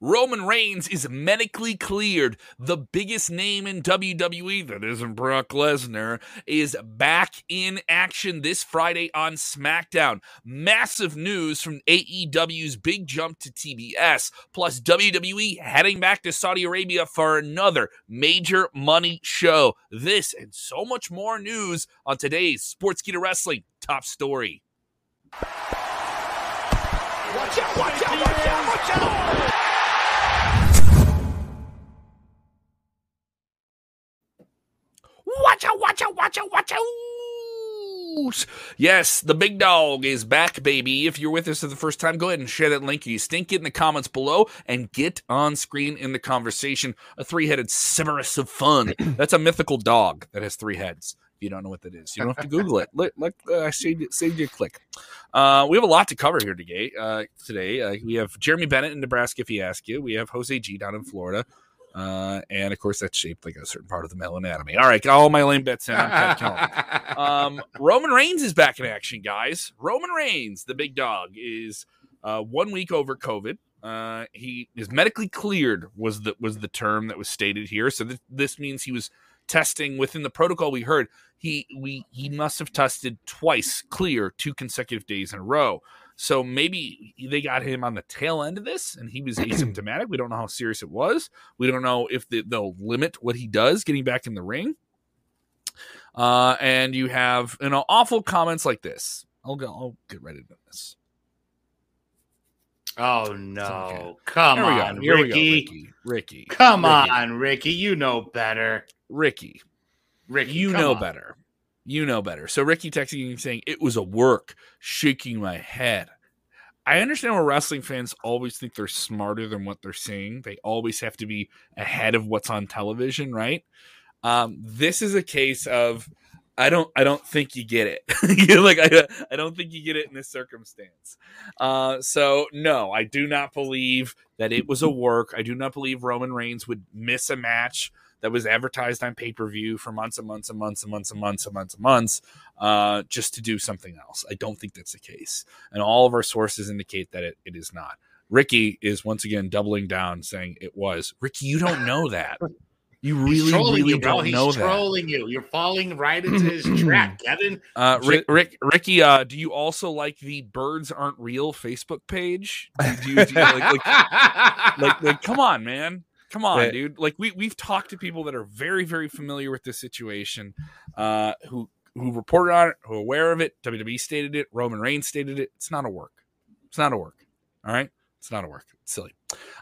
Roman Reigns is medically cleared. The biggest name in WWE that isn't Brock Lesnar is back in action this Friday on SmackDown. Massive news from AEW's big jump to TBS, plus WWE heading back to Saudi Arabia for another major money show. This and so much more news on today's Sports Sportskeeda Wrestling top story. Watch out, watch out, watch out, watch out! Watch out, watch out, watch out, watch out. Yes, the big dog is back, baby. If you're with us for the first time, go ahead and share that link. You stink it in the comments below and get on screen in the conversation. A three headed Cerberus of fun. That's a mythical dog that has three heads. If you don't know what that is, you don't have to Google it. Let, let, uh, I saved, saved you a click. Uh, we have a lot to cover here today. Uh, today, uh, we have Jeremy Bennett in Nebraska, if you ask you. We have Jose G down in Florida. Uh, and of course, that's shaped like a certain part of the male anatomy. All right, got all my lame bets in. Um, Roman Reigns is back in action, guys. Roman Reigns, the big dog, is uh, one week over COVID. Uh, he is medically cleared was the was the term that was stated here. So th- this means he was testing within the protocol. We heard he we he must have tested twice clear two consecutive days in a row. So maybe they got him on the tail end of this and he was asymptomatic. we don't know how serious it was. We don't know if they, will limit what he does getting back in the ring. Uh, and you have you know awful comments like this. I'll go. I'll get ready to this. Oh no! Okay. Come Here on, Here Ricky. Go, Ricky. Ricky. Come Ricky. on, Ricky. You know better. Ricky. Ricky. You know on. better. You know better. So Ricky texting me saying it was a work, shaking my head. I understand where wrestling fans always think they're smarter than what they're seeing. They always have to be ahead of what's on television, right? Um, this is a case of I don't I don't think you get it. like I I don't think you get it in this circumstance. Uh, so no, I do not believe that it was a work. I do not believe Roman Reigns would miss a match that was advertised on pay per view for months and months and months and months and months and months and months, uh, just to do something else. I don't think that's the case, and all of our sources indicate that it, it is not. Ricky is once again doubling down, saying it was. Ricky, you don't know that. You really, really you, don't He's know He's trolling that. you. You're falling right into his trap, Kevin. Uh, Rick, Rick, Ricky, uh, do you also like the "Birds Aren't Real" Facebook page? Do you, do you, like, like, like, like, come on, man. Come on, but, dude. Like we we've talked to people that are very very familiar with this situation, uh, who who reported on it, who are aware of it. WWE stated it. Roman Reigns stated it. It's not a work. It's not a work. All right. It's not a work. It's silly.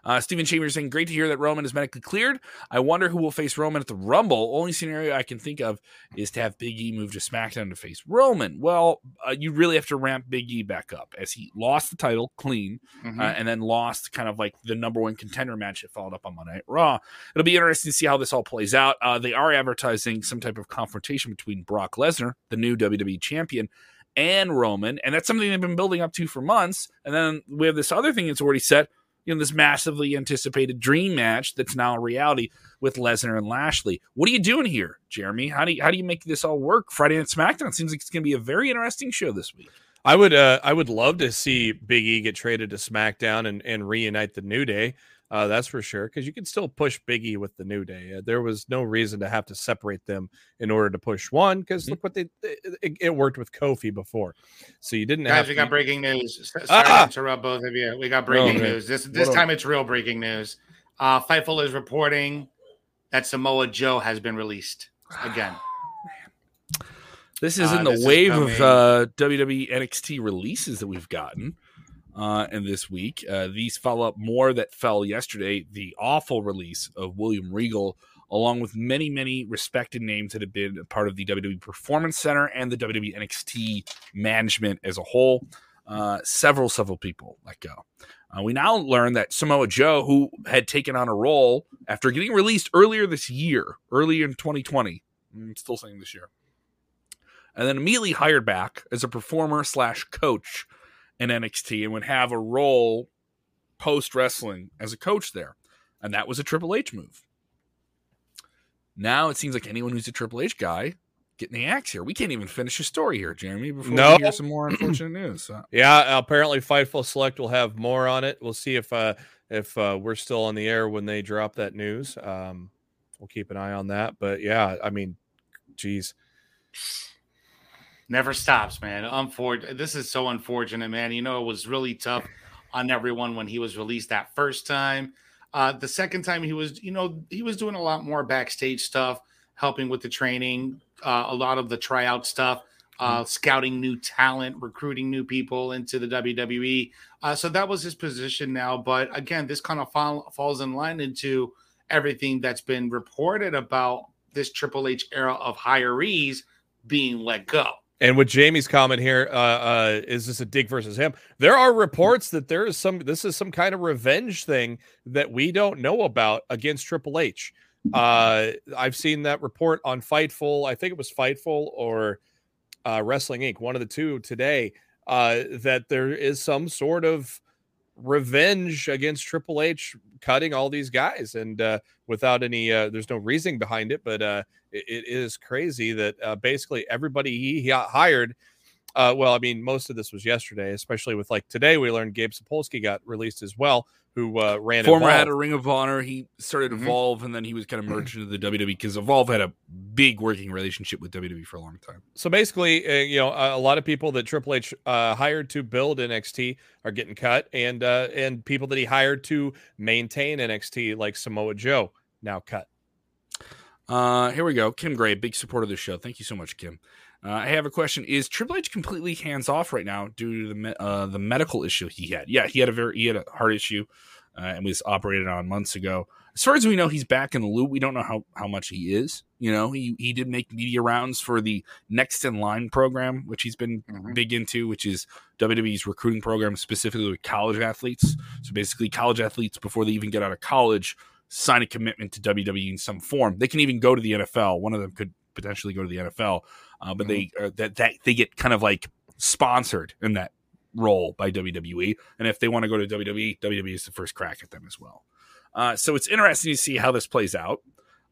Uh, Stephen Chambers saying, great to hear that Roman is medically cleared. I wonder who will face Roman at the Rumble. Only scenario I can think of is to have Big E move to SmackDown to face Roman. Well, uh, you really have to ramp Big E back up as he lost the title clean mm-hmm. uh, and then lost kind of like the number one contender match that followed up on Monday Night Raw. It'll be interesting to see how this all plays out. Uh, they are advertising some type of confrontation between Brock Lesnar, the new WWE champion, and Roman, and that's something they've been building up to for months. And then we have this other thing that's already set, you know, this massively anticipated dream match that's now a reality with Lesnar and Lashley. What are you doing here, Jeremy? How do you, how do you make this all work? Friday Night SmackDown seems like it's going to be a very interesting show this week. I would uh, I would love to see Big E get traded to SmackDown and, and reunite the New Day. Uh, that's for sure. Because you can still push Biggie with the New Day. Uh, there was no reason to have to separate them in order to push one. Because mm-hmm. look what they it, it, worked with Kofi before, so you didn't Guys, have. we to... got breaking news. Sorry ah! to interrupt both of you. We got breaking oh, news. This this time it's real breaking news. Uh, Fightful is reporting that Samoa Joe has been released again. This is in uh, the wave is of uh, WWE NXT releases that we've gotten. Uh, this week. Uh, these follow up more that fell yesterday. The awful release of William Regal, along with many, many respected names that have been part of the WWE Performance Center and the WWE NXT management as a whole. Uh, several, several people let go. Uh, we now learn that Samoa Joe, who had taken on a role after getting released earlier this year, early in 2020, I'm still saying this year, and then immediately hired back as a performer slash coach in NXT and would have a role post wrestling as a coach there. And that was a Triple H move. Now it seems like anyone who's a Triple H guy getting the axe here. We can't even finish a story here, Jeremy, before no. we hear some more unfortunate news. So. Yeah, apparently Fightful Select will have more on it. We'll see if uh, if uh, we're still on the air when they drop that news. Um, we'll keep an eye on that. But yeah, I mean, geez. Never stops, man. Unfor- this is so unfortunate, man. You know, it was really tough on everyone when he was released that first time. Uh, the second time he was, you know, he was doing a lot more backstage stuff, helping with the training, uh, a lot of the tryout stuff, uh, mm-hmm. scouting new talent, recruiting new people into the WWE. Uh, so that was his position now. But again, this kind of fall, falls in line into everything that's been reported about this Triple H era of hirees being let go. And with Jamie's comment here, uh, uh, is this a dig versus him? There are reports that there is some. This is some kind of revenge thing that we don't know about against Triple H. Uh, I've seen that report on Fightful. I think it was Fightful or uh, Wrestling Inc. One of the two today. Uh, that there is some sort of revenge against Triple H cutting all these guys, and uh, without any, uh, there's no reasoning behind it, but uh, it, it is crazy that uh, basically everybody he, he hired. Uh, well, I mean, most of this was yesterday, especially with like today. We learned Gabe Sapolsky got released as well, who uh, ran former Evolve. had a Ring of Honor. He started mm-hmm. Evolve, and then he was kind of merged into the WWE because Evolve had a big working relationship with WWE for a long time. So basically, uh, you know, a, a, lot of people that Triple H uh, hired to build NXT are getting cut, and uh, and people that he hired to maintain NXT, like Samoa Joe, now cut. Uh, here we go. Kim Gray, big supporter of the show. Thank you so much, Kim. Uh, I have a question: Is Triple H completely hands off right now due to the uh, the medical issue he had? Yeah, he had a very he had a heart issue, uh, and was operated on months ago. As far as we know, he's back in the loop. We don't know how, how much he is. You know, he he did make media rounds for the Next in Line program, which he's been mm-hmm. big into, which is WWE's recruiting program specifically with college athletes. So basically, college athletes before they even get out of college sign a commitment to WWE in some form. They can even go to the NFL. One of them could potentially go to the NFL, uh, but mm-hmm. they uh, that that they get kind of like sponsored in that role by WWE. And if they want to go to WWE, WWE is the first crack at them as well. Uh, so it's interesting to see how this plays out.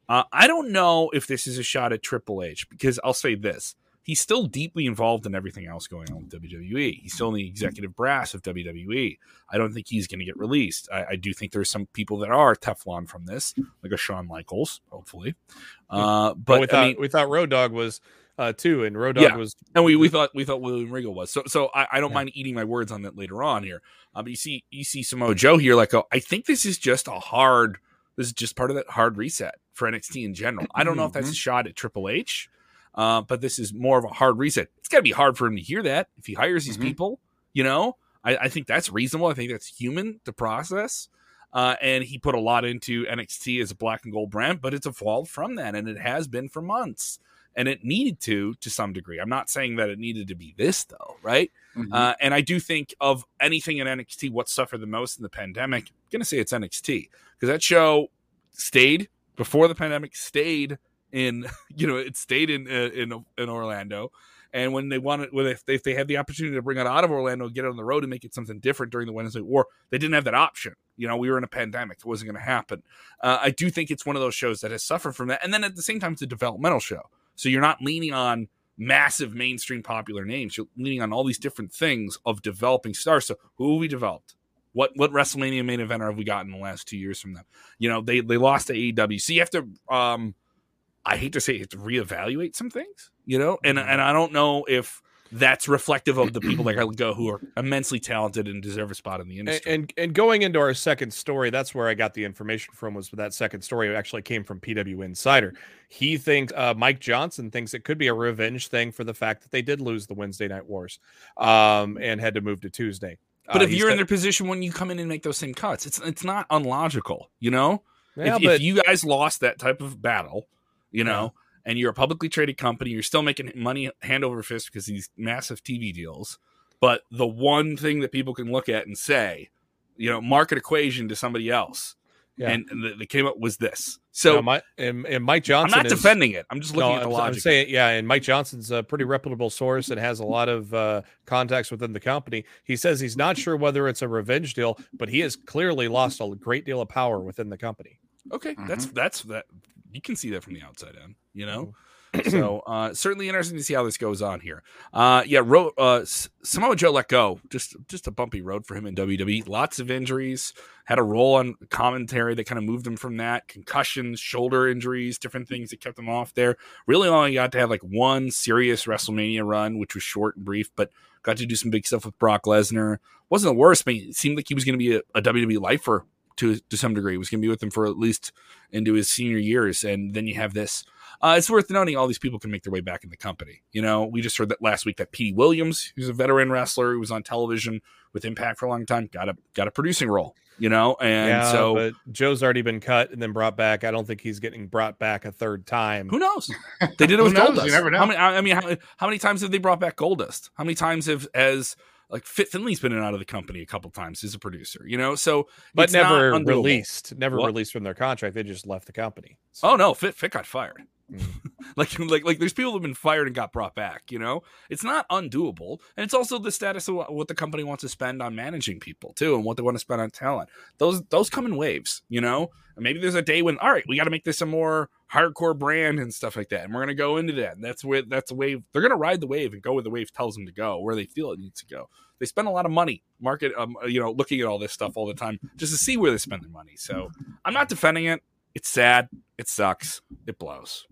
Uh, I don't know if this is a shot at Triple H because I'll say this: he's still deeply involved in everything else going on with WWE. He's still in the executive brass of WWE. I don't think he's going to get released. I, I, do think there's some people that are Teflon from this, like a Shawn Michaels, hopefully. Uh, but we thought, I mean, we thought Road Dogg was uh, too, and Road Dogg yeah. was, and we, we thought we thought William Regal was. So so I, I don't yeah. mind eating my words on that later on here. Uh, but you see you see Samoa Joe here, like oh, I think this is just a hard. This is just part of that hard reset for NXT in general. I don't know if that's a mm-hmm. shot at Triple H. Uh, but this is more of a hard reset. It's got to be hard for him to hear that if he hires these mm-hmm. people. You know, I, I, think that's reasonable. I think that's human to process. Uh, and he put a lot into NXT as a black and gold brand, but it's evolved from that, and it has been for months. And it needed to, to some degree. I'm not saying that it needed to be this, though, right? Mm-hmm. Uh, and I do think of anything in NXT, what suffered the most in the pandemic, I'm going to say it's NXT because that show stayed before the pandemic, stayed in you know it stayed in uh, in in Orlando. And when they wanted, when if they, if they had the opportunity to bring it out of Orlando, get it on the road, and make it something different during the Wednesday War, they didn't have that option. You know, we were in a pandemic; it wasn't going to happen. Uh, I do think it's one of those shows that has suffered from that. And then at the same time, it's a developmental show, so you're not leaning on massive mainstream popular names. You're leaning on all these different things of developing stars. So who have we developed? What what WrestleMania main eventer have we gotten in the last two years from them? You know, they they lost to AEW. So you have to um, I hate to say it, to reevaluate some things, you know, and and I don't know if that's reflective of the people that go who are immensely talented and deserve a spot in the industry. And, and, and going into our second story, that's where I got the information from. Was that second story actually came from PW Insider. He thinks uh, Mike Johnson thinks it could be a revenge thing for the fact that they did lose the Wednesday Night Wars, um, and had to move to Tuesday. But Uh, if you're in their position when you come in and make those same cuts, it's it's not unlogical, you know. yeah, if, but if you guys lost that type of battle, you know, and you're a publicly traded company, you're still making money hand over fist because of these massive TV deals. But the one thing that people can look at and say, you know, market equation to somebody else, Yeah. and, and that- that came up was this. so So my, and, and Mike Johnson. I'm not is, defending it. I'm just looking no, at the I'm, logic. I'm saying, yeah, and Mike Johnson's a pretty reputable source and has a lot of uh, contacts within the company. He says he's not sure whether it's a revenge deal, but he has clearly lost a great deal of power within the company. Okay, Mm-hmm. that's that's that. You can see that from the outside in, you know. Mm-hmm. so uh, certainly interesting to see how this goes on here. Uh, yeah, ro- uh, Samoa Joe let go. Just just a bumpy road for him in WWE. Lots of injuries. Had a role on commentary that kind of moved him from that. Concussions, shoulder injuries, different things that kept him off there. Really only got to have like one serious WrestleMania run, which was short and brief, but got to do some big stuff with Brock Lesnar. Wasn't the worst, but it seemed like he was going to be a, a WWE lifer to to some degree. He was going to be with them for at least into his senior years, and then you have this. Uh, it's worth noting all these people can make their way back in the company. You know, we just heard that last week that Petey Williams, who's a veteran wrestler who was on television with Impact for a long time, got a got a producing role. You know, and yeah, so but Joe's already been cut and then brought back. I don't think he's getting brought back a third time. who knows? They did it with knows? Goldust. You never know. How many? I I mean, how, how many times have they brought back Goldust? How many times have as like Fit Finlay's been in and out of the company a couple times as a producer? You know, so but it's never released, never What? released from their contract. They just left the company. So- Oh no, Fit Fit got fired. Mm. like like like there's people who've been fired and got brought back. You know, it's not undoable, and it's also the status of what, the company wants to spend on managing people too, and what they want to spend on talent. Those those come in waves. You know, and maybe there's a day when all right, we got to make this a more hardcore brand and stuff like that, and we're gonna go into that. And that's where that's a wave. They're gonna ride the wave and go where the wave tells them to go, where they feel it needs to go. They spend a lot of money market, um, you know, looking at all this stuff all the time just to see where they spend their money. So I'm not defending it. It's sad. It sucks. It blows.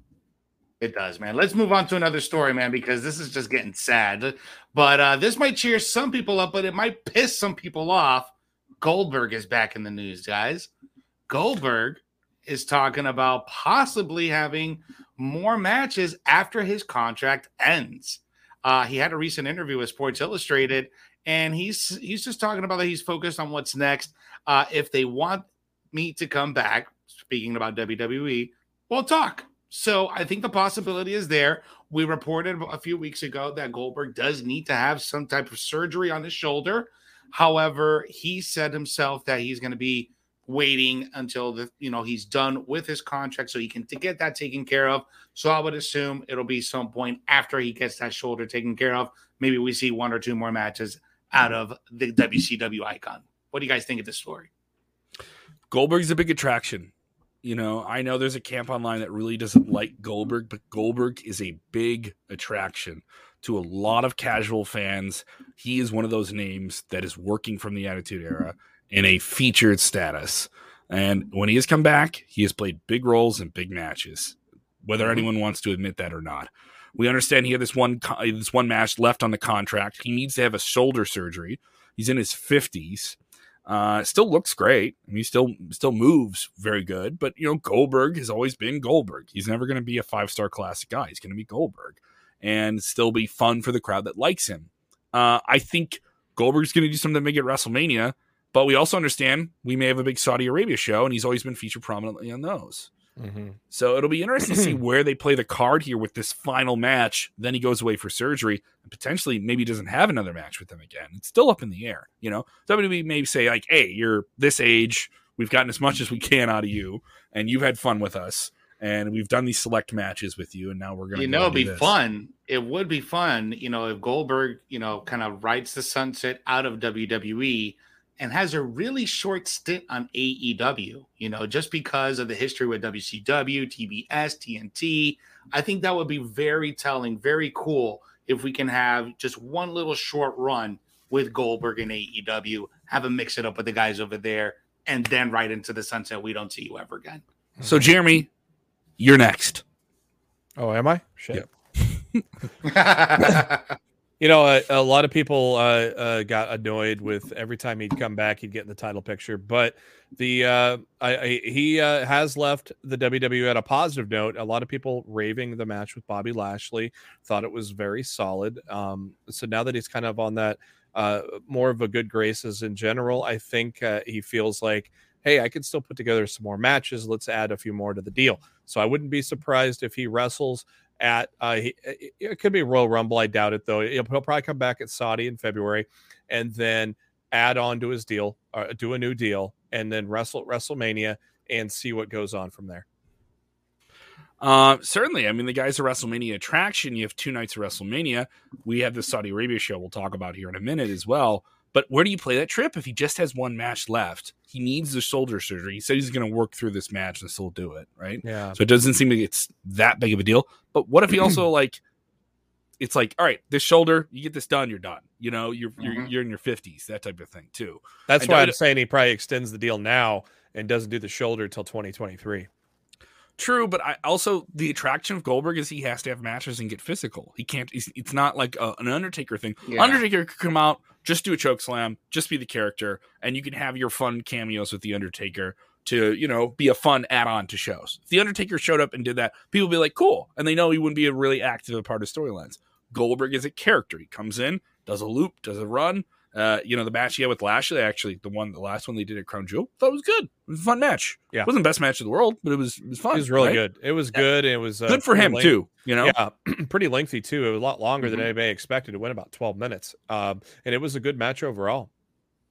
It does, man. Let's move on to another story, man, because this is just getting sad. But uh, this might cheer some people up, but it might piss some people off. Goldberg is back in the news, guys. Goldberg is talking about possibly having more matches after his contract ends. Uh, he had a recent interview with Sports Illustrated, and he's he's just talking about that he's focused on what's next. Uh, if they want me to come back, speaking about WWE, we'll talk. So I think the possibility is there. We reported a few weeks ago that Goldberg does need to have some type of surgery on his shoulder. However, he said himself that he's going to be waiting until the you know he's done with his contract so he can to get that taken care of. So I would assume it'll be some point after he gets that shoulder taken care of. Maybe we see one or two more matches out of the WCW icon. What do you guys think of this story? Goldberg's a big attraction. You know, I know there's a camp online that really doesn't like Goldberg, but Goldberg is a big attraction to a lot of casual fans. He is one of those names that is working from the Attitude Era in a featured status. And when he has come back, he has played big roles in big matches, whether Mhm. anyone wants to admit that or not. We understand he had this one this one match left on the contract. He needs to have a shoulder surgery. He's in his 50s. Uh, still looks great. I mean, he still still moves very good. But you know, Goldberg has always been Goldberg. He's never going to be a five star classic guy. He's going to be Goldberg, and still be fun for the crowd that likes him. Uh, I think Goldberg's going to do something big at WrestleMania. But we also understand we may have a big Saudi Arabia show, and he's always been featured prominently on those. Mm-hmm. So it'll be interesting to see where they play the card here with this final match. Then he goes away for surgery and potentially maybe doesn't have another match with them again. It's still up in the air. You know, WWE may say like, "Hey, you're this age. We've gotten as much as we can out of you, and you've had fun with us, and we've done these select matches with you, and now we're gonna you know, it'd be this." fun. It would be fun, you know, if Goldberg, you know, kind of rides the sunset out of WWE and has a really short stint on AEW, you know, just because of the history with WCW, TBS, TNT. I think that would be very telling, very cool if we can have just one little short run with Goldberg and AEW, have him mix it up with the guys over there, and then right into the sunset. We don't see you ever again. So Jeremy, you're next. Oh, am I? Shit. You know, a, a lot of people uh, uh, got annoyed with every time he'd come back, he'd get in the title picture. But the uh, I, I, he uh, has left the WWE at a positive note. A lot of people raving the match with Bobby Lashley thought it was very solid. Um, so now that he's kind of on that uh, more of a good graces in general. I think uh, he feels like, hey, I can still put together some more matches. Let's add a few more to the deal. So I wouldn't be surprised if he wrestles at uh, he, it could be Royal Rumble. I doubt it though. He'll, he'll, probably come back at Saudi in February, and then add on to his deal, uh, do a new deal, and then wrestle at WrestleMania and see what goes on from there. Uh, certainly. I mean, the guy's a WrestleMania attraction. You have two nights of WrestleMania. We have the Saudi Arabia show we'll talk about here in a minute as well. But where do you play that trip if he just has one match left? He needs the shoulder surgery. He said he's going to work through this match and still do it, right? Yeah. So it doesn't seem like it's that big of a deal. But what if he also like? It's like, all right, this shoulder, you get this done, you're done. You know, you're mm-hmm. you're, you're in your fifties, that type of thing too. That's and why I'm saying he probably extends the deal now and doesn't do the shoulder until 2023. True, but I also the attraction of Goldberg is he has to have matches and get physical. He can't. It's not like a, an Undertaker thing. Yeah. Undertaker could come out, just do a choke slam, just be the character, and you can have your fun cameos with the Undertaker to you know be a fun add-on to shows. If the Undertaker showed up and did that, people would be like, cool, and they know he wouldn't be a really active part of storylines. Goldberg is a character. He comes in, does a loop, does a run, uh, you know, the match he had with Lashley, actually, the one, the last one they did at Crown Jewel, thought it was good. It was a fun match. Yeah, it wasn't the best match of the world, but it was it was fun. It was really right? good. It was good. It was uh, good for him lengthy. too. You know, yeah, pretty lengthy too. It was a lot longer mm-hmm. than anybody expected. It went about twelve minutes, um, and it was a good match overall.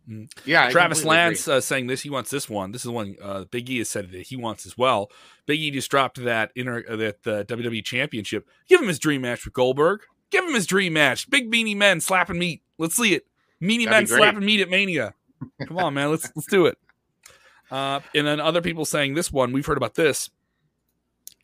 Mm. Yeah, Travis Lance uh, saying this. He wants this one. This is the one uh, Big E has said that he wants as well. Big E just dropped that inner uh, that the WWE Championship. Give him his dream match with Goldberg. Give him his dream match. Big beanie men slapping meat. Let's see it. Meanie men slapping meat at Mania. Come on, man. Let's let's do it. Uh, and then other people saying this one, we've heard about this.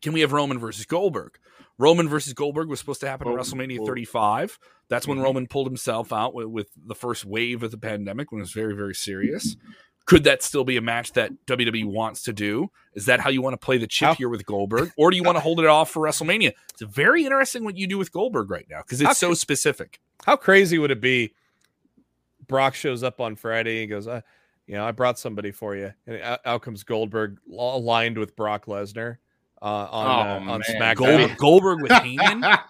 Can we have Roman versus Goldberg? Roman versus Goldberg was supposed to happen at WrestleMania oh. 35. That's when mm-hmm. Roman pulled himself out with, with, the first wave of the pandemic when it was very, very serious. Could that still be a match that WWE wants to do? Is that how you want to play the chip how? here with Goldberg? Or do you want to hold it off for WrestleMania? It's very interesting what you do with Goldberg right now because it's how so specific. How crazy would it be Brock shows up on Friday and goes, uh, you know, I brought somebody for you, and out, comes Goldberg aligned with Brock Lesnar uh, on oh, uh, on SmackDown. Gold, Goldberg with Heyman.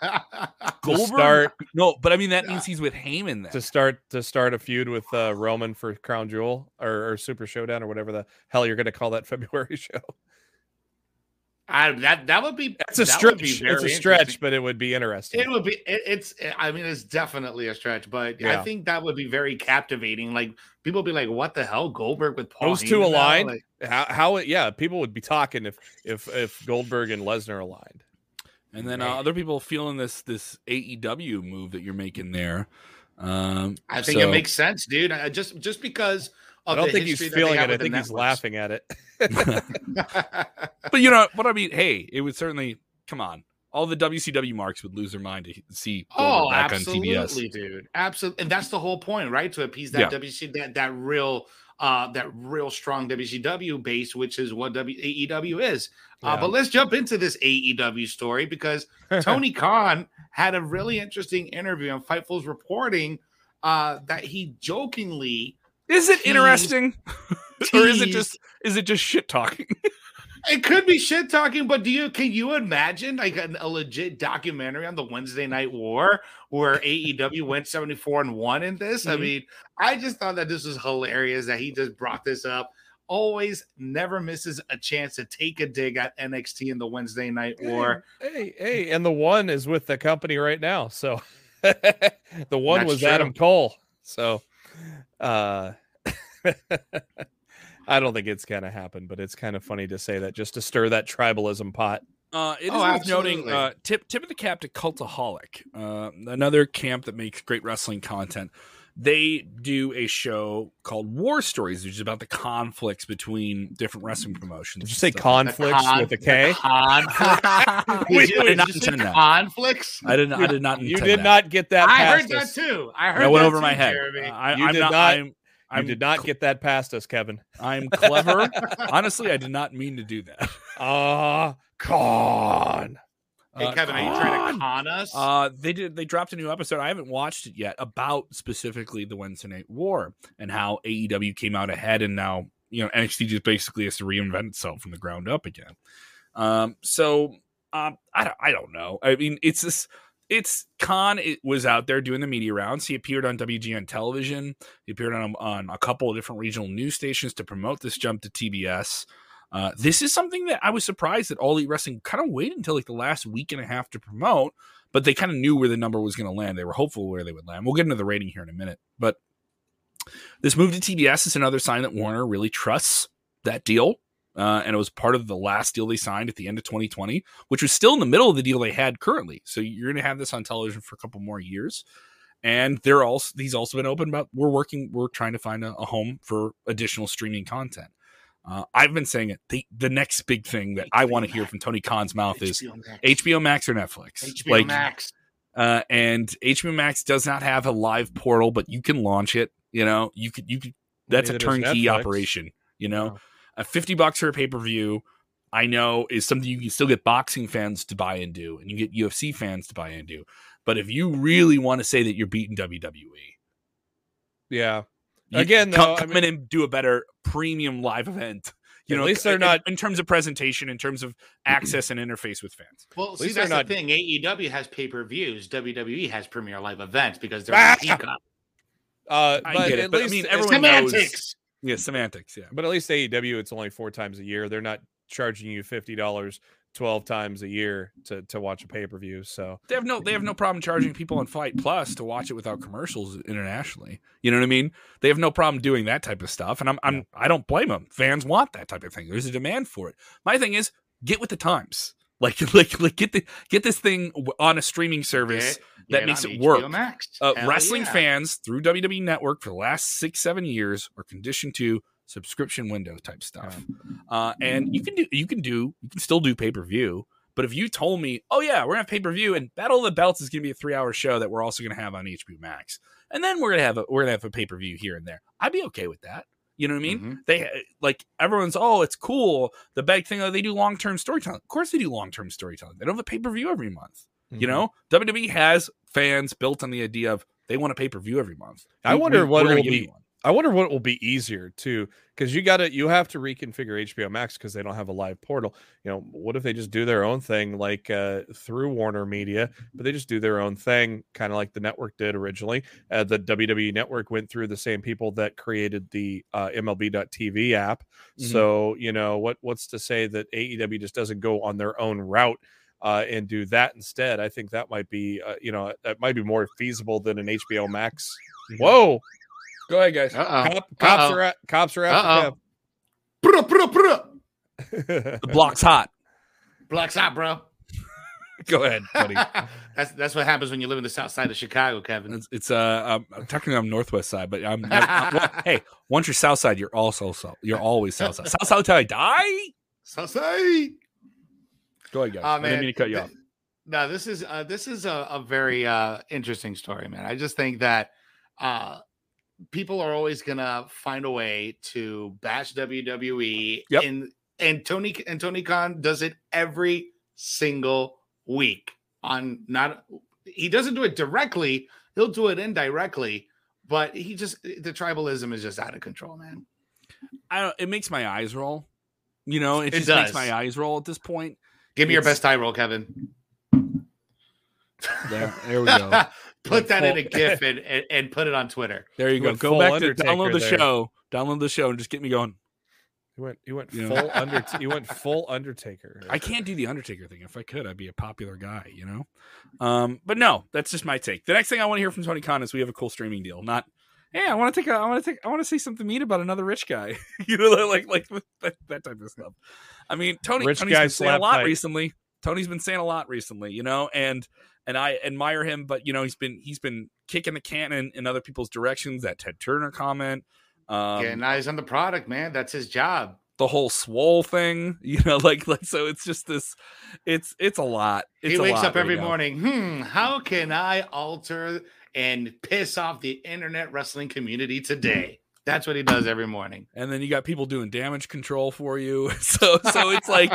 Goldberg, start, no, but I mean that means he's with Heyman then. to start to start a feud with uh, Roman for Crown Jewel or, or Super Showdown or whatever the hell you're going to call that February show. I, that that would be it's a stretch. It's a stretch, but it would be interesting. It would be. It, it's. I mean, it's definitely a stretch, but yeah. I think that would be very captivating. Like people be like, "What the hell, Goldberg with Paul?" Those two aligned. Like, how? How? Yeah, people would be talking if if if Goldberg and Lesnar aligned. And then uh, other people feeling this this AEW move that you're making there. Um, I think so. it makes sense, dude. I just just because I don't think he's feeling it. I think he's laughing at it. but you know what I mean? Hey, it would certainly come on. All the WCW marks would lose their mind to see. Oh, absolutely, dude. Absolutely, and that's the whole point, right? To appease that yeah. WC that that real uh, that real strong WCW base, which is what w- AEW is. Uh, yeah. Uh, but let's jump into this AEW story because Tony Khan had a really interesting interview, on Fightful's reporting uh, that he jokingly is it interesting, or is it just is it just shit talking? it could be shit talking, but do you can you imagine like a, a, legit documentary on the Wednesday Night War where AEW went seventy four and one in this? Mm-hmm. I mean, I just thought that this was hilarious that he just brought this up. Always, never misses a chance to take a dig at NXT in the Wednesday Night War. Hey, hey, and the one is with the company right now, so the one That's was true. Adam Cole. So uh, I don't think it's gonna happen, but it's kind of funny to say that just to stir that tribalism pot. Uh, it is oh, worth noting uh, tip tip of the cap to Cultaholic, uh, another camp that makes great wrestling content. They do a show called War Stories, which is about the conflicts between different wrestling promotions. Did you say conflicts con- with a K? Conflicts. Wait, did, did not intend that. Conflicts. I did not. I did not. You did that. not get that. I heard us. that too. I heard. That went over too, my head. Uh, I, you I'm did not. not I'm, I did not get that past us, Kevin. I'm clever. Honestly, I did not mean to do that. Ah, uh, con. Hey uh, Kevin, are you trying to con us? Uh, they did. They dropped a new episode. I haven't watched it yet about specifically the Wednesday Night War and how AEW came out ahead, and now you know NXT just basically has to reinvent itself from the ground up again. Um, so um, I don't, I don't know. I mean, it's this it's Khan it was out there doing the media rounds. He appeared on WGN television. He appeared on on a couple of different regional news stations to promote this jump to TBS. Uh, this is something that I was surprised that All Elite Wrestling kind of waited until like the last week and a half to promote, but they kind of knew where the number was going to land. They were hopeful where they would land. We'll get into the rating here in a minute, but this move to TBS is another sign that Warner really trusts that deal. Uh, and it was part of the last deal they signed at the end of 2020, which was still in the middle of the deal they had currently. So you're going to have this on television for a couple more years. And they're also he's also been open about we're working we're trying to find a, a home for additional streaming content. Uh, I've been saying it. The, the next big thing that I want to hear from Tony Khan's mouth is HBO Max. HBO Max or Netflix. HBO like, Max. uh, and HBO Max does not have a live portal, but you can launch it. You know, you could you could. That's a Neither does turnkey operation. You know, Yeah. a fifty bucks for a pay per view. I know is something you can still get boxing fans to buy and do, and you get UFC fans to buy and do. But if you really want to say that you're beating WWE, Yeah. You Again, come, though, I mean- in and do a better premium live event. You know, At know, least they're in- not- in terms of presentation, in terms of access and interface with fans. Well, see, least that's they're not- the thing. AEW has pay per views. WWE has premier live events because they're Ah! on Peacock. Uh, I but get it, at but I mean, it's- everyone knows- Semantics. Yeah, semantics. Yeah. But at least AEW, it's only four times a year. They're not charging you fifty dollars twelve times a year to to watch a pay per view. So They have no they have no problem charging people on FITE Plus to watch it without commercials internationally. You know what I mean? They have no problem doing that type of stuff, and I'm I'm I don't blame them. Fans want that type of thing. There's a demand for it. My thing is get with the times. Like like like get the get this thing on a streaming service. Get- that get makes it HBO work. Max. Uh, wrestling yeah. fans through WWE Network for the last six seven years are conditioned to subscription window type stuff. Uh, and you can do you can do you can still do pay per view. But if you told me, oh yeah, we're gonna have pay per view and Battle of the Belts is gonna be a three hour show that we're also gonna have on HBO Max, and then we're gonna have a we're gonna have a pay per view here and there, I'd be okay with that. You know what I mean? Mhm. They like everyone's oh it's cool. The big thing oh, they do long term storytelling. Of course they do long term storytelling. They don't have a pay per view every month. Mm-hmm. You know, WWE has fans built on the idea of they want a pay per view every month. I We- wonder we- what will be- one. I wonder what will be easier too, because you got to you have to reconfigure HBO Max because they don't have a live portal. You know, what if they just do their own thing like uh, through Warner Media, but they just do their own thing, kind of like the network did originally. Uh, the WWE Network went through the same people that created the uh, MLB.TV app. Mhm. So you know what what's to say that AEW just doesn't go on their own route. Uh, and do that instead. I think that might be, uh, you know, that might be more feasible than an HBO Max. Whoa, Go ahead, guys. Uh-oh. Cop, cops Uh-oh. are at, cops are Uh-oh. after Bruh, bruh, bruh. The block's hot. Block's hot, bro. Go ahead, buddy. that's that's what happens when you live in the south side of Chicago, Kevin. It's, it's uh, um, technically I'm northwest side, but I'm, never, I'm- well, hey, once you're south side, you're also so you're always south side. South side till I die. South side. Go ahead, guys. Oh I didn't mean to cut you th- off. No, this is uh, this is a, a very uh, interesting story, man. I just think that uh, people are always gonna find a way to bash WWE, Yep. and and Tony and Tony Khan does it every single week. On not he doesn't do it directly; he'll do it indirectly. But he just the tribalism is just out of control, man. I don't. It makes my eyes roll. You know, it, It just makes my eyes roll at this point. Give me your best eye roll, Kevin. There, there we go. put that in a GIF and, and, and put it on Twitter. There you You go. Go full back to download the there. show. Download the show and just get me going. He went. He went Yeah. full under. He went full Undertaker. I can't do the Undertaker thing. If I could, I'd be a popular guy, you know. Um, but no, that's just my take. The next thing I want to hear from Tony Khan is we have a cool streaming deal. Not, hey, I want to take, a, I want to take, I want to say something mean about another rich guy. you know, like like that, that type of stuff. I mean, Tony, Rich Tony's guy been saying a lot fight. recently. Tony's been saying a lot recently, you know, and and I admire him, but you know, he's been he's been kicking the can in, in other people's directions. That Ted Turner comment. Um, Getting eyes on the product, man. That's his job. the whole swole thing, you know, like like so it's just this it's it's a lot. It's he wakes lot up every right morning. Hmm, how can I alter and piss off the internet wrestling community today? That's what he does every morning. And then you got people doing damage control for you. So so it's like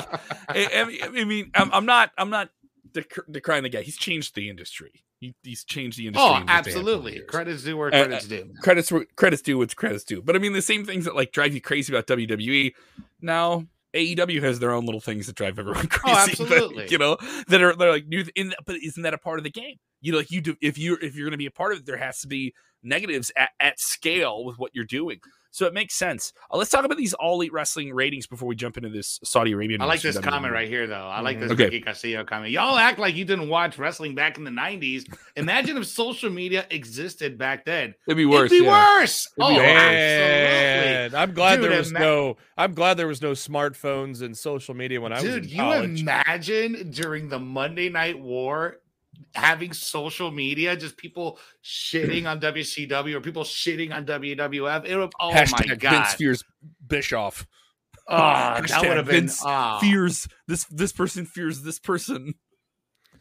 I, I mean- I'm, I'm not I'm not dec- decrying the guy. He's changed the industry. He, he's changed the industry. Oh, in just a handful of absolutely. Credits due where Uh, credits due. credits credits due what's credits due. But I mean the same things that like drive you crazy about WWE. Now AEW has their own little things that drive everyone crazy. Oh, but, absolutely. you know, that are they're like new. In but isn't that a part of the game? You know, like you do if you if you're going to be a part of it, there has to be negatives at, at scale with what you're doing. So it makes sense. Uh, let's talk about these all elite wrestling ratings before we jump into this Saudi Arabian. I like this from comment right here, though. I like this Okay. Ricky Castillo comment. Y'all act like you didn't watch wrestling back in the '90s. Imagine if social media existed back then. It'd be worse. It'd be yeah. worse. It'd oh, be absolutely. I'm glad Dude, there was ima- no. I'm glad there was no smartphones and social media when I was Dude, in you college. imagine during the Monday Night War having social media, just people shitting on WCW or people shitting on WWF. It would, oh Hashtag my god, Vince fears Bischoff. oh, that would have been. Ah. Fears this. This person fears this person.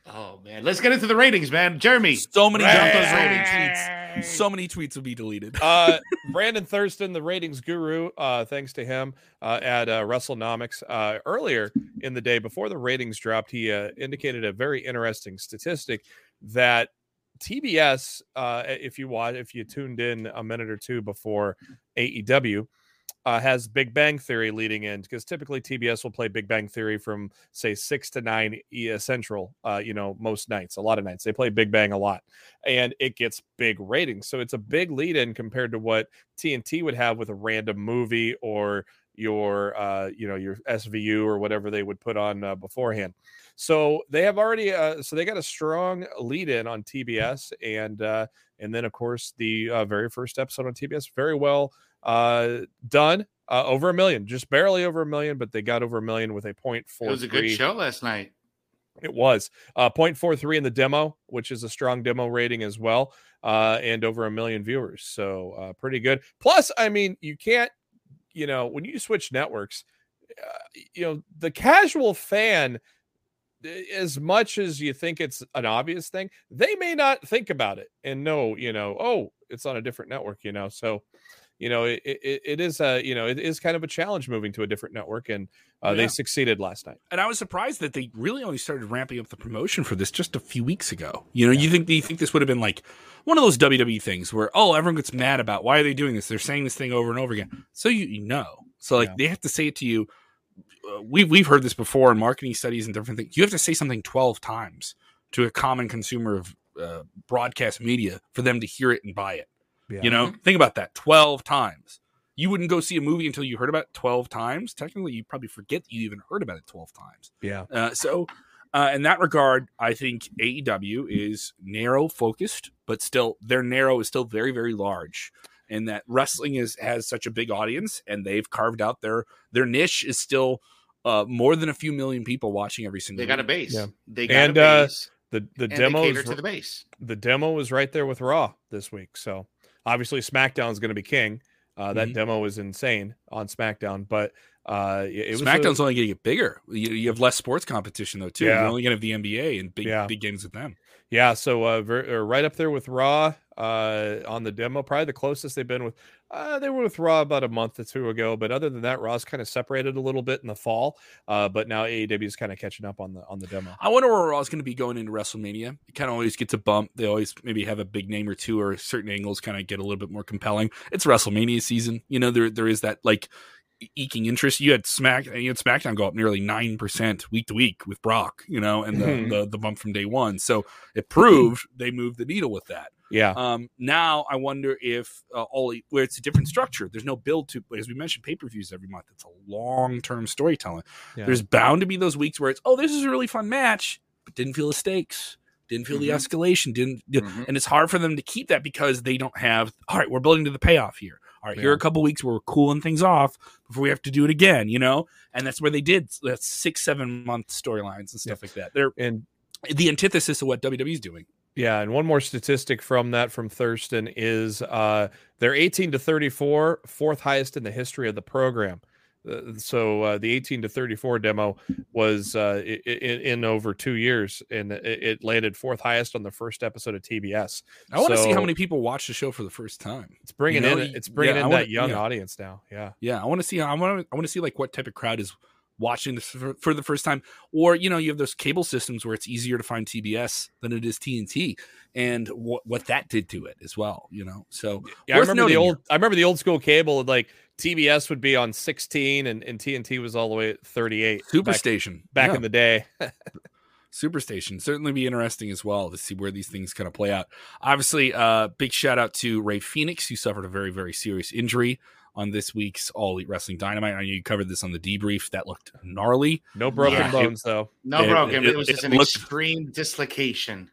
Oh man, let's get into the ratings, man. Jeremy, So many those ratings tweets. So many tweets will be deleted. uh, Brandon Thurston, the ratings guru, uh, thanks to him uh, at uh, WrestleNomics. Uh, earlier in the day, before the ratings dropped, he uh, indicated a very interesting statistic that TBS, uh, if you watch, if you tuned in a minute or two before AEW, uh, has Big Bang Theory leading in because typically TBS will play Big Bang Theory from say six to nine Central. Uh, you know, most nights, a lot of nights they play Big Bang a lot, and it gets big ratings. So it's a big lead in compared to what TNT would have with a random movie or your uh, you know your SVU or whatever they would put on uh, beforehand. So they have already uh, so they got a strong lead in on TBS and uh, and then of course the uh, very first episode on TBS very well uh, done uh, over a million just barely over a million but they got over a million with a four. it was a good show last night. It was uh, 0.43 in the demo, which is a strong demo rating as well, uh, and over a million viewers. So uh, pretty good. Plus, I mean, you can't, you know, when you switch networks, uh, you know, the casual fan, eh, as much as you think it's an obvious thing, they may not think about it and know, you know, oh, it's on a different network, you know. So, you know, it, it, it is a, you know, it is kind of a challenge moving to a different network, and uh, Yeah. they succeeded last night. and I was surprised that they really only started ramping up the promotion for this just a few weeks ago. You know, you think you think this would have been like one of those WWE things where oh everyone gets mad about why are they doing this? They're saying this thing over and over again, so you, you know. So like Yeah. they have to say it to you. Uh, we've we've heard this before in marketing studies and different things. You have to say something twelve times to a common consumer of uh, broadcast media for them to hear it and buy it. Yeah. You know, think about that 12 times. You wouldn't go see a movie until you heard about it 12 times. Technically, you probably forget that you even heard about it 12 times. Yeah. Uh, so, uh, in that regard, I think AEW is narrow focused, but still, their narrow is still very, very large. And that wrestling is has such a big audience, and they've carved out their their niche is still uh, more than a few million people watching every single. They got a base. Yeah. They got And, a uh, base. The the demo is to the base. the demo was right there with Raw this week. So obviously SmackDown is going to be king. Uh, that Mhm. demo was insane on SmackDown, but uh, it, it was a- SmackDown's only going to get bigger. You, you have less sports competition though too. Yeah. You're only going to have the NBA and big Yeah. big games with them. yeah. So uh, ver- uh, right up there with Raw uh, on the demo, probably the closest they've been with. Uh, they were with Raw about a month or two ago, but other than that, Raw's kind of separated a little bit in the fall. Uh, but now AEW is kind of catching up on the on the demo. I wonder where Raw's going to be going into WrestleMania. It kind of always gets a bump. They always maybe have a big name or two, or certain angles kind of get a little bit more compelling. It's WrestleMania season. You know, there there is that like eking interest. You had Smack, you had SmackDown go up nearly nine percent week to week with Brock. You know, and the, Mhm. the the bump from day one. So it proved they moved the needle with that. Yeah, Um, now I wonder if uh, all where it's a different structure. There's no build to, as we mentioned, pay per views every month. It's a long term storytelling. Yeah. There's bound to be those weeks where it's, oh, this is a really fun match, but didn't feel the stakes, didn't feel the Mhm. escalation, didn't, Mhm. and it's hard for them to keep that because they don't have. All right, we're building to the payoff here. All right, here are a couple weeks where we're cooling things off before we have to do it again. You know, and that's where they did that six, seven month storylines and stuff like that. They're and the antithesis of what WWE's doing. Yeah, and one more statistic from that from Thurston is uh, they're 18 to 34, fourth highest in the history of the program. Uh, so uh, the 18 to 34 demo was uh, i- i- in, over two years, and it, landed fourth highest on the first episode of TBS. I want to see how many people watch the show for the first time. It's bringing You know, in it's bringing yeah, in wanna- that young yeah. audience now. Yeah, Yeah, I want to see I want. I want to see like what type of crowd is watching this for, for the first time, or you know, you have those cable systems where it's easier to find TBS than it is TNT, and what what that did to it as well. You know, so Yeah, I remember the old. I remember the old school cable. Like TBS would be on 16, and, and TNT was all the way at 38. back, Superstation back Yeah. in the day. Superstation certainly be interesting as well to see where these things kind of play out. Obviously, uh, big shout out to Rey Fenix, who suffered a very, very serious injury on this week's All Elite Wrestling Dynamite. I know you covered this on the debrief. That looked gnarly. No broken Yeah. bones though. No It- broken. It, it- was it just an looked- extreme dislocation.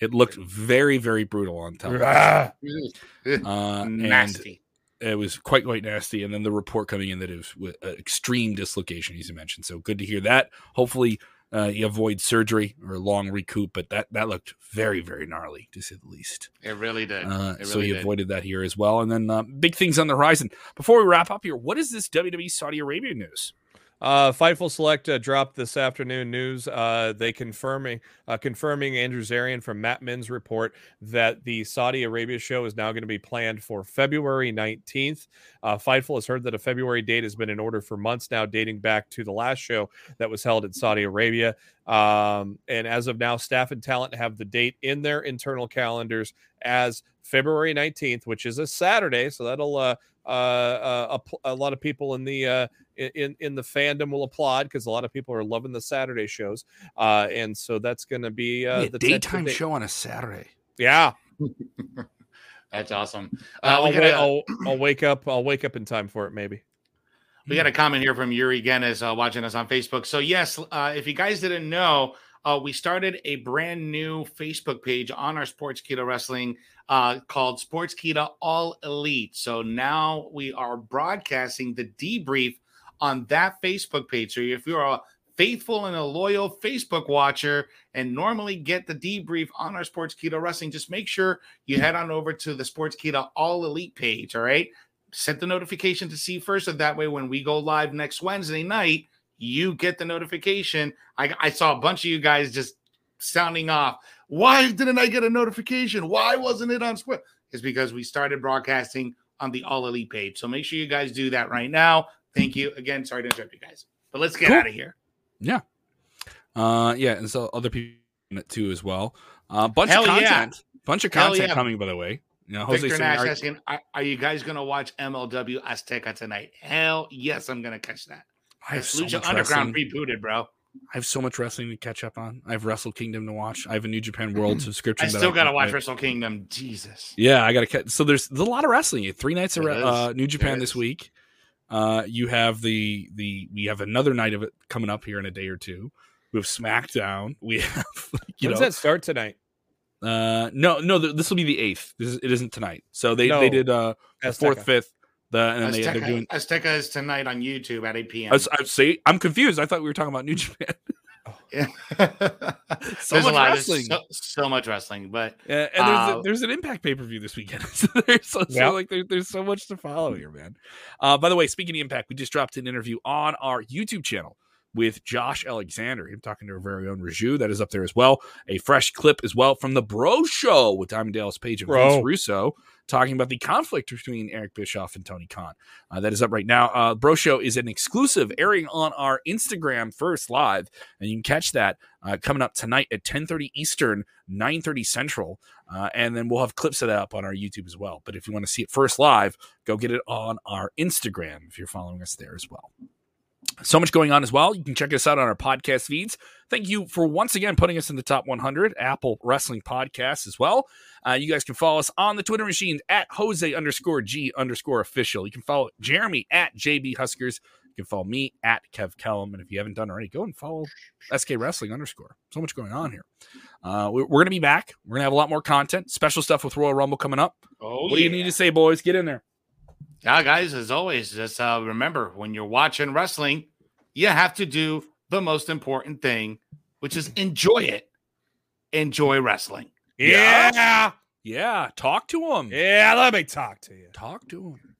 It looked very, very brutal on television. Uh, Nasty. it was quite, quite nasty. And then the report coming in that it was with, uh, extreme dislocation, as you mentioned. So good to hear that. Hopefully, uh, you avoid surgery or long recoup, but that, that looked very, very gnarly, to say the least. It really did. Uh, it so really he did. avoided that here as well. And then uh, big things on the horizon. Before we wrap up here, what is this WWE Saudi Arabia news? Uh, Fightful Select uh, dropped this afternoon news. Uh, they confirming uh, confirming Andrew Zarian from Mat Men's report that the Saudi Arabia show is now going to be planned for February 19th. Uh, Fightful has heard that a February date has been in order for months now, dating back to the last show that was held in Saudi Arabia. Um, and as of now, staff and talent have the date in their internal calendars as February 19th, which is a Saturday. So that'll uh, uh, uh, a, a lot of people in the uh, in in the fandom will applaud because a lot of people are loving the Saturday shows, uh, and so that's going to be uh, Yeah, the daytime tentative date. show on a Saturday. Yeah, That's awesome. uh, I'll, we, got wa- a, I'll, I'll wake up. I'll wake up in time for it. Maybe. we got a comment here from Yuri Genes uh, watching us on Facebook. So, yes, uh, if you guys didn't know, uh, we started a brand new Facebook page on our Sportskeeda Wrestling uh, called Sportskeeda All Elite. So now we are broadcasting the debrief on that Facebook page. So if you're a faithful and a loyal Facebook watcher and normally get the debrief on our Sportskeeda Wrestling, just make sure you head on over to the Sportskeeda All Elite page. All right. Set the notification to see first, so that way when we go live next Wednesday night, you get the notification. I, I saw a bunch of you guys just sounding off. Why didn't I get a notification? Why wasn't it on Square? It's because we started broadcasting on the All Elite page. So make sure you guys do that right now. Thank you again. Sorry to interrupt you guys, but let's get Cool. out of here. Yeah. Uh, yeah, and so other people too as well. Uh, bunch Hell of yeah. content. Bunch of content yeah. coming, by the way. You know, Jose Victor Nash "Are- asking, are, are you guys going to watch MLW Azteca tonight? Hell yes, I'm going to catch that. I have so Lucha much Underground wrestling. rebooted, bro. I have so much wrestling to catch up on. I have Wrestle Kingdom to watch. I have a New Japan World subscription. I still got to watch I- Wrestle Kingdom. Jesus. Yeah, I got to catch. So there's, there's a lot of wrestling. Three nights of There re- is. uh, New Japan this week. Uh, you have the the we have another night of it coming up here in a day or two. We have SmackDown. We have you When does that start tonight? uh no no th- this will be the eighth. This is, it isn't tonight. So they No. they did uh the fourth fifth the and then they, they're doing. Azteca is tonight on YouTube at 8 p.m. I, was- I say I'm confused. I thought we were talking about New Japan. Yeah. So There's much a lot. wrestling. So, so much wrestling, but Uh, and there's, a, Uh, there's an Impact pay per view this weekend. so there's so, so, like there, there's so much to follow here, man. Uh, by the way, speaking of Impact, we just dropped an interview on our YouTube channel with Josh Alexander. Him talking to our very own Riju. That is up there as well. A fresh clip as well from the Bro Show with Diamond Dallas Page and Bro. Vince Russo talking about the conflict between Eric Bischoff and Tony Khan. Uh, that is up right now. Uh, Bro Show is an exclusive airing on our Instagram first live, and you can catch that uh, coming up tonight at 10:30 Eastern, 9:30 Central, uh, and then we'll have clips of that up on our YouTube as well. But if you want to see it first live, go get it on our Instagram if you're following us there as well. So much going on as well. You can check us out on our podcast feeds. Thank you for once again putting us in the top 100 Apple Wrestling Podcasts as well. Uh, you guys can follow us on the Twitter machine at Jose underscore G underscore official. You can follow Jeremy at JB Huskers. You can follow me at Kev Kellam. And if you haven't done already, go and follow SK Wrestling underscore. So much going on here. Uh, we- we're going to be back. We're going to have a lot more content, special stuff with Royal Rumble coming up. oh, what do you need to say, boys? Get in there. Yeah, guys, as always, just uh, remember when you're watching wrestling, you have to do the most important thing, which is enjoy it. Enjoy wrestling. Yeah. yeah, Yeah, talk to him. Yeah, let me talk to you. Talk to him.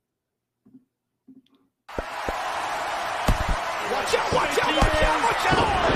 Watch out, watch out, watch out, watch out,